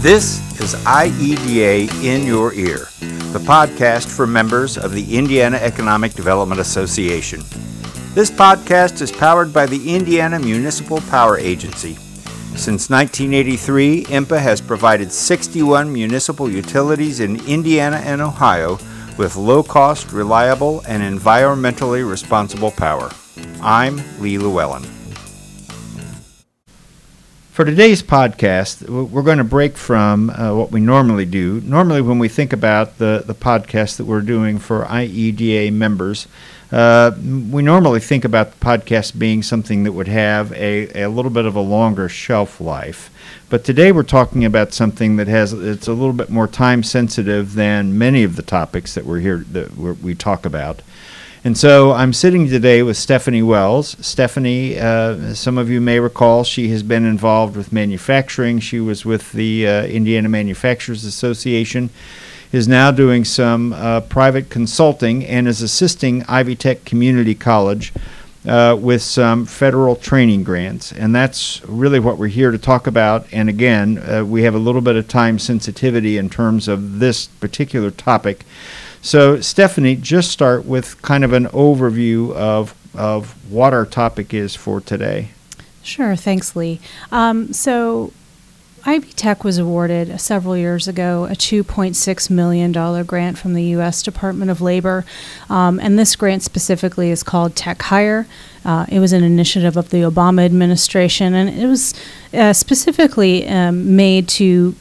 This is IEDA in Your Ear, the podcast for members of the Indiana Economic Development Association. This podcast is powered by the Indiana Municipal Power Agency. Since 1983, IMPA has provided 61 municipal utilities in Indiana and Ohio with low cost, reliable, and environmentally responsible power. I'm Lee Llewellyn. For today's podcast, we're going to break from uh, what we normally do. Normally, when we think about the, the podcast that we're doing for IEDA members, uh, we normally think about the podcast being something that would have a, a little bit of a longer shelf life. But today we're talking about something that has it's a little bit more time sensitive than many of the topics that we're here that we talk about. And so I'm sitting today with Stephanie Wells. Stephanie, uh, some of you may recall, she has been involved with manufacturing. She was with the uh, Indiana Manufacturers Association, is now doing some uh, private consulting, and is assisting Ivy Tech Community College uh, with some federal training grants. And that's really what we're here to talk about. And again, uh, we have a little bit of time sensitivity in terms of this particular topic. So, Stephanie, just start with kind of an overview of, of what our topic is for today. Sure, thanks, Lee. Um, so, Ivy Tech was awarded several years ago a $2.6 million grant from the U.S. Department of Labor. Um, and this grant specifically is called Tech Hire. Uh, it was an initiative of the Obama administration, and it was uh, specifically um, made to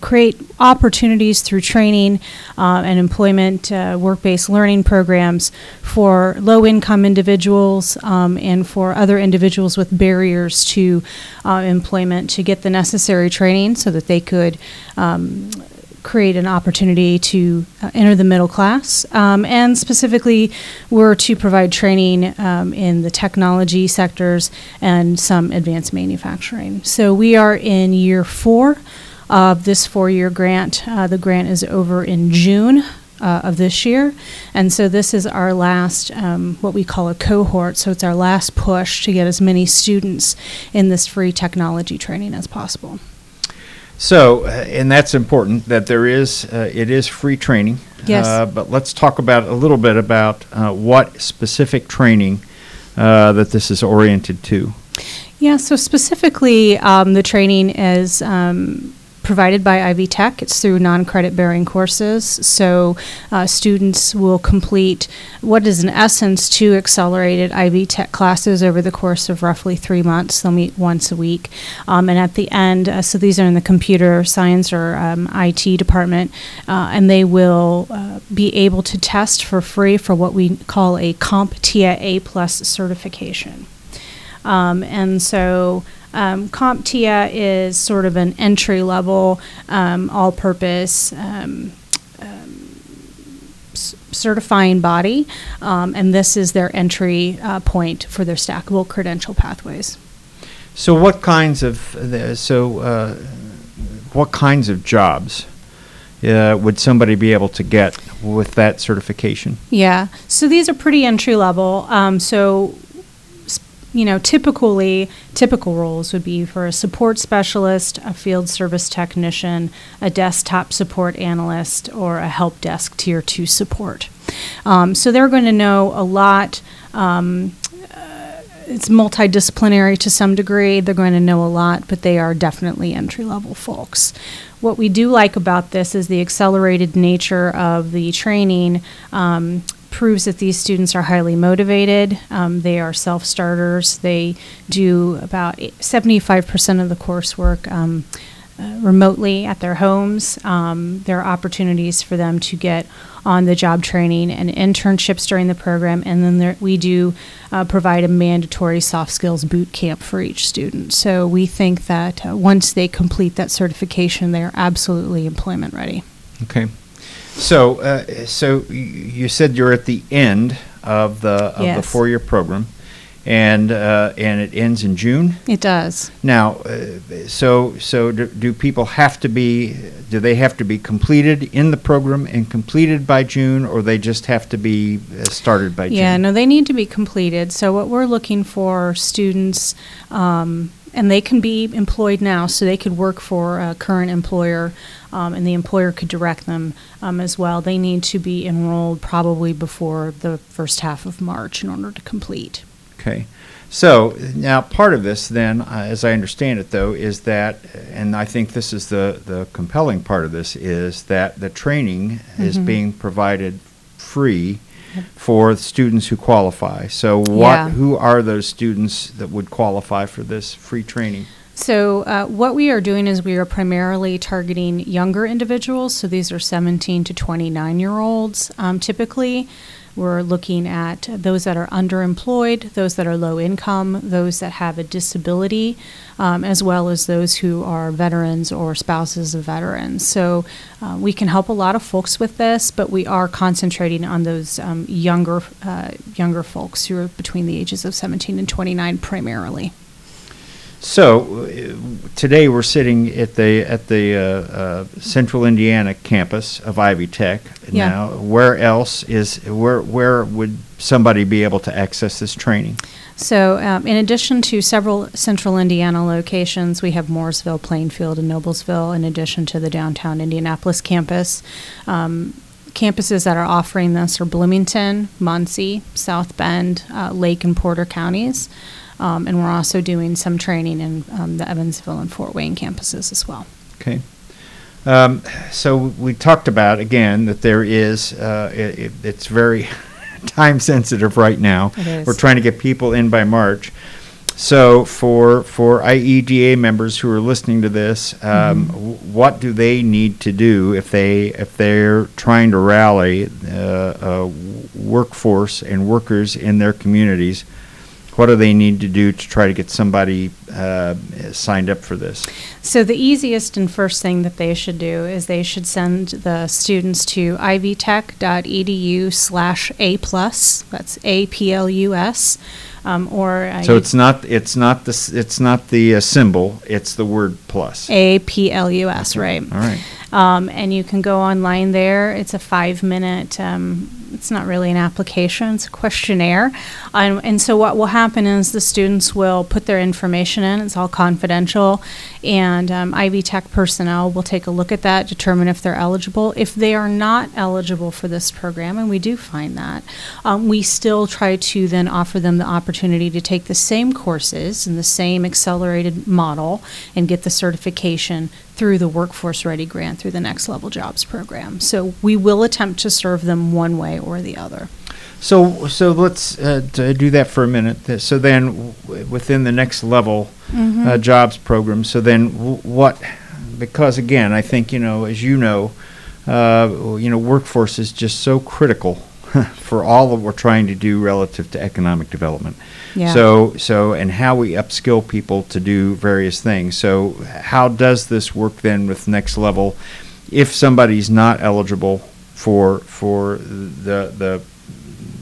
create opportunities through training uh, and employment uh, work-based learning programs for low-income individuals um, and for other individuals with barriers to uh, employment to get the necessary training so that they could um, create an opportunity to uh, enter the middle class. Um, and specifically, we're to provide training um, in the technology sectors and some advanced manufacturing. So we are in year four of this four-year grant. Uh, the grant is over in June uh, of this year, and so this is our last, um, what we call a cohort. So it's our last push to get as many students in this free technology training as possible. So, uh, and that's important that there is, uh, it is free training. Yes. Uh, but let's talk about a little bit about uh, what specific training uh, that this is oriented to. Yeah, so specifically, um, the training is um, provided by Ivy Tech. It's through non-credit bearing courses. So uh, students will complete what is in essence two accelerated Ivy Tech classes over the course of roughly three months. They'll meet once a week. Um, and at the end, uh, so these are in the computer science or um, IT department, uh, and they will uh, be able to test for free for what we call a CompTIA plus certification. Um, and so um, CompTIA is sort of an entry level, um, all purpose. Um, um, s- Certifying body, um, and this is their entry uh, point for their stackable credential pathways. So, what kinds of the- so uh, what kinds of jobs uh, would somebody be able to get with that certification? Yeah, so these are pretty entry level. Um, so, you know, typically, typical roles would be for a support specialist, a field service technician, a desktop support analyst, or a help desk tier two support. Um, so they're going to know a lot. Um, uh, it's multidisciplinary to some degree. They're going to know a lot, but they are definitely entry level folks. What we do like about this is the accelerated nature of the training um, proves that these students are highly motivated. Um, they are self starters. They do about 75% of the coursework. Um, uh, remotely at their homes. Um, there are opportunities for them to get on the job training and internships during the program, and then there, we do uh, provide a mandatory soft skills boot camp for each student. So we think that uh, once they complete that certification, they are absolutely employment ready. Okay. So, uh, so you said you're at the end of the of the four year program, and uh, and it ends in June. It does. Now, uh, so so do, do people have to be? Do they have to be completed in the program and completed by June, or they just have to be uh, started by Yeah, June? Yeah, no, they need to be completed. So what we're looking for students um, and they can be employed now, so they could work for a current employer, um, and the employer could direct them um, as well. They need to be enrolled probably before the first half of March in order to complete. Okay. So now part of this, then, uh, as I understand it, though, is that, and I think this is the, the compelling part of this, is that the training is Mhm. being provided free for students who qualify. So what, Yeah. who are those students that would qualify for this free training? So, uh, what we are doing is we are primarily targeting younger individuals. So, these are 17 to 29 year olds um, typically. We're looking at those that are underemployed, those that are low income, those that have a disability, um, as well as those who are veterans or spouses of veterans. So, uh, we can help a lot of folks with this, but we are concentrating on those um, younger, uh, younger folks who are between the ages of 17 and 29 primarily. So today we're sitting at the at the uh, uh, Central Indiana campus of Ivy Tech. Yeah. Now, where else is where where would somebody be able to access this training? So, um, in addition to several central Indiana locations, we have Mooresville, Plainfield, and Noblesville, in addition to the downtown Indianapolis campus. Um, campuses that are offering this are Bloomington, Muncie, South Bend, uh, Lake, and Porter counties. Um, and we're also doing some training in um, the Evansville and Fort Wayne campuses as well. Okay. Um, so we talked about again that there is uh, it, it, it's very time sensitive right now. It is. We're trying to get people in by March. So for for IEDA members who are listening to this, um, w- what do they need to do if they if they're trying to rally uh, a workforce and workers in their communities? What do they need to do to try to get somebody uh, signed up for this? So the easiest and first thing that they should do is they should send the students to ivytech.edu slash A plus. That's A P L U S. Um, or uh, So it's not, it's not the, it's not the uh, symbol, it's the word plus. A P L U S, right? All right. Um, and you can go online there. It's a five minute, um, it's not really an application, it's a questionnaire. Um, and so, what will happen is the students will put their information in, it's all confidential, and um, Ivy Tech personnel will take a look at that, determine if they're eligible. If they are not eligible for this program, and we do find that, um, we still try to then offer them the opportunity to take the same courses in the same accelerated model and get the certification through the Workforce Ready grant through the Next Level Jobs program. So we will attempt to serve them one way or the other. So, so let's uh, do that for a minute. So then, w- within the next level uh, jobs program, so then w- what, because again, I think, you know, as you know, uh, you know, workforce is just so critical for all that we're trying to do relative to economic development. Yeah. So, so, and how we upskill people to do various things. So, how does this work then with next level? If somebody's not eligible for for the the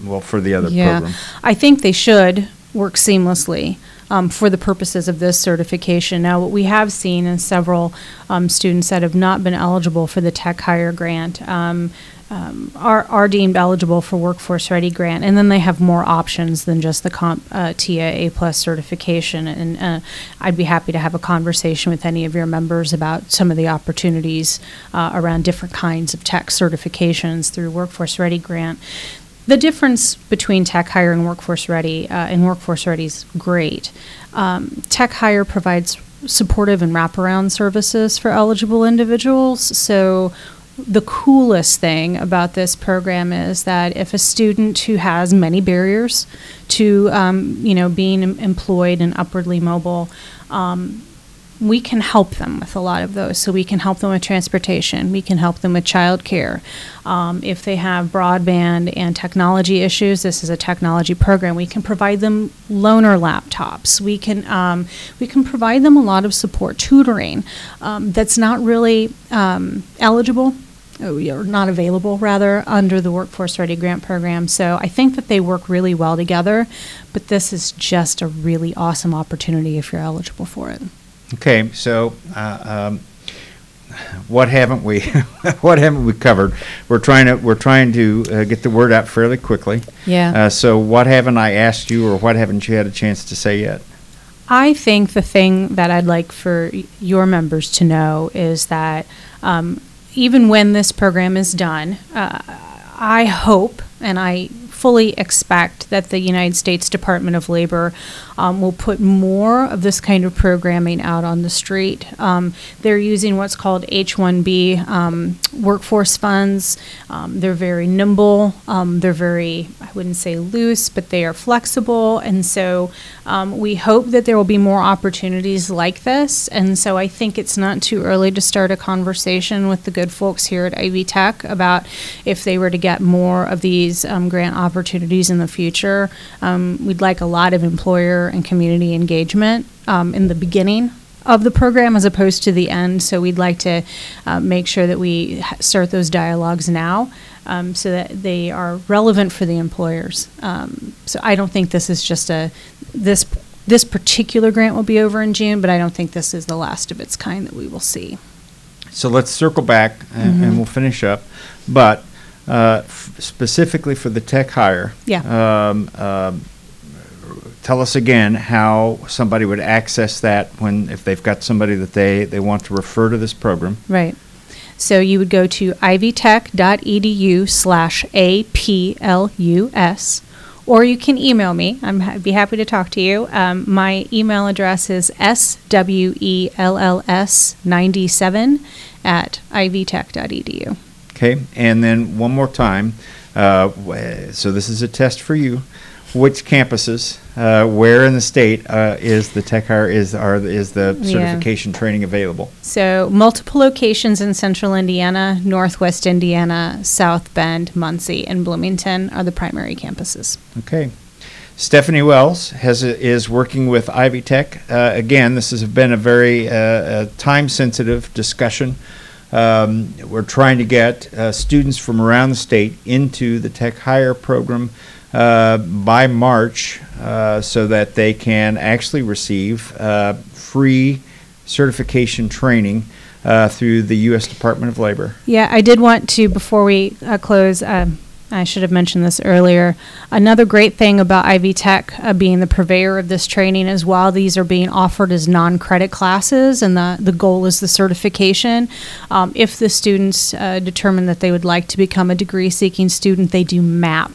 well for the other yeah, program, I think they should work seamlessly um, for the purposes of this certification. Now, what we have seen is several um, students that have not been eligible for the Tech Hire Grant. Um, um, are, are deemed eligible for Workforce Ready grant, and then they have more options than just the comp, uh, A plus certification. And uh, I'd be happy to have a conversation with any of your members about some of the opportunities uh, around different kinds of tech certifications through Workforce Ready grant. The difference between Tech Hire and Workforce Ready, uh, and Workforce Ready is great. Um, Tech Hire provides supportive and wraparound services for eligible individuals. So, the coolest thing about this program is that if a student who has many barriers to, um, you know, being employed and upwardly mobile, um, we can help them with a lot of those. So we can help them with transportation. We can help them with childcare. Um, if they have broadband and technology issues, this is a technology program. We can provide them loaner laptops. We can um, we can provide them a lot of support, tutoring um, that's not really um, eligible or not available rather under the Workforce Ready Grant program. So I think that they work really well together. But this is just a really awesome opportunity if you're eligible for it. Okay. So, uh, um, what haven't we what haven't we covered? We're trying to we're trying to uh, get the word out fairly quickly. Yeah. Uh, so, what haven't I asked you, or what haven't you had a chance to say yet? I think the thing that I'd like for your members to know is that um, even when this program is done, uh, I hope and I fully expect that the United States Department of Labor um, will put more of this kind of programming out on the street. Um, they're using what's called H-1B um, workforce funds. Um, they're very nimble. Um, they're very, I wouldn't say loose, but they are flexible. And so um, we hope that there will be more opportunities like this. And so I think it's not too early to start a conversation with the good folks here at Ivy Tech about if they were to get more of these grant opportunities in the future. we'd like a lot of employer and community engagement um, in the beginning of the program as opposed to the end. So we'd like to uh, make sure that we start those dialogues now um, so that they are relevant for the employers. Um, so I don't think this is just a this this particular grant will be over in June, but I don't think this is the last of its kind that we will see. So let's circle back and, Mhm. and we'll finish up. But uh, f- specifically for the tech hire, Yeah. um, um, tell us again how somebody would access that when if they've got somebody that they, they want to refer to this program. Right. So you would go to ivytech.edu slash APLUS, or you can email me. I'm, I'd be happy to talk to you. Um, my email address is swells97 at ivytech.edu. Okay, and then one more time. Uh, so this is a test for you. Which campuses, uh, where in the state uh, is the tech hire is are is the Yeah. certification training available? So multiple locations in central Indiana, northwest Indiana, South Bend, Muncie, and Bloomington are the primary campuses. Okay. Stephanie Wells has is working with Ivy Tech. Uh, again, this has been a very uh, uh, time-sensitive discussion. Um, we're trying to get uh, students from around the state into the Tech Hire program uh, by March, uh, so that they can actually receive uh, free certification training uh, through the U.S. Department of Labor. Yeah, I did want to, before we uh, close, um, I should have mentioned this earlier. Another great thing about Ivy Tech uh, being the purveyor of this training is while these are being offered as non credit classes and the, the goal is the certification, um, if the students determine that they would like to become a degree seeking student, they do map.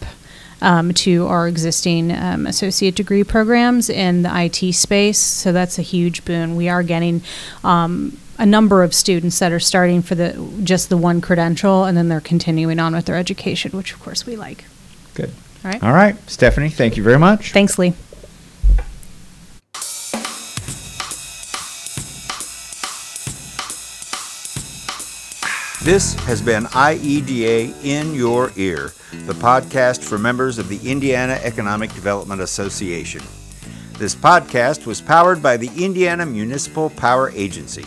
Um, to our existing um, associate degree programs in the IT space. So that's a huge boon. We are getting um, a number of students that are starting for the just the one credential and then they're continuing on with their education, which of course we like. Good. All right. All right, Stephanie. Thank you very much. Thanks, Lee. This has been IEDA In Your Ear, the podcast for members of the Indiana Economic Development Association. This podcast was powered by the Indiana Municipal Power Agency.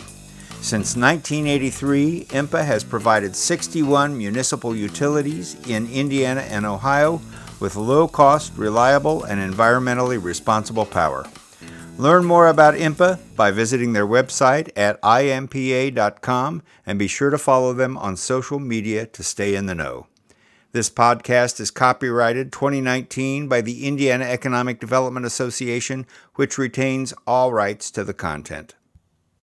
Since 1983, IMPA has provided 61 municipal utilities in Indiana and Ohio with low cost, reliable, and environmentally responsible power. Learn more about IMPA by visiting their website at impa.com and be sure to follow them on social media to stay in the know. This podcast is copyrighted 2019 by the Indiana Economic Development Association, which retains all rights to the content.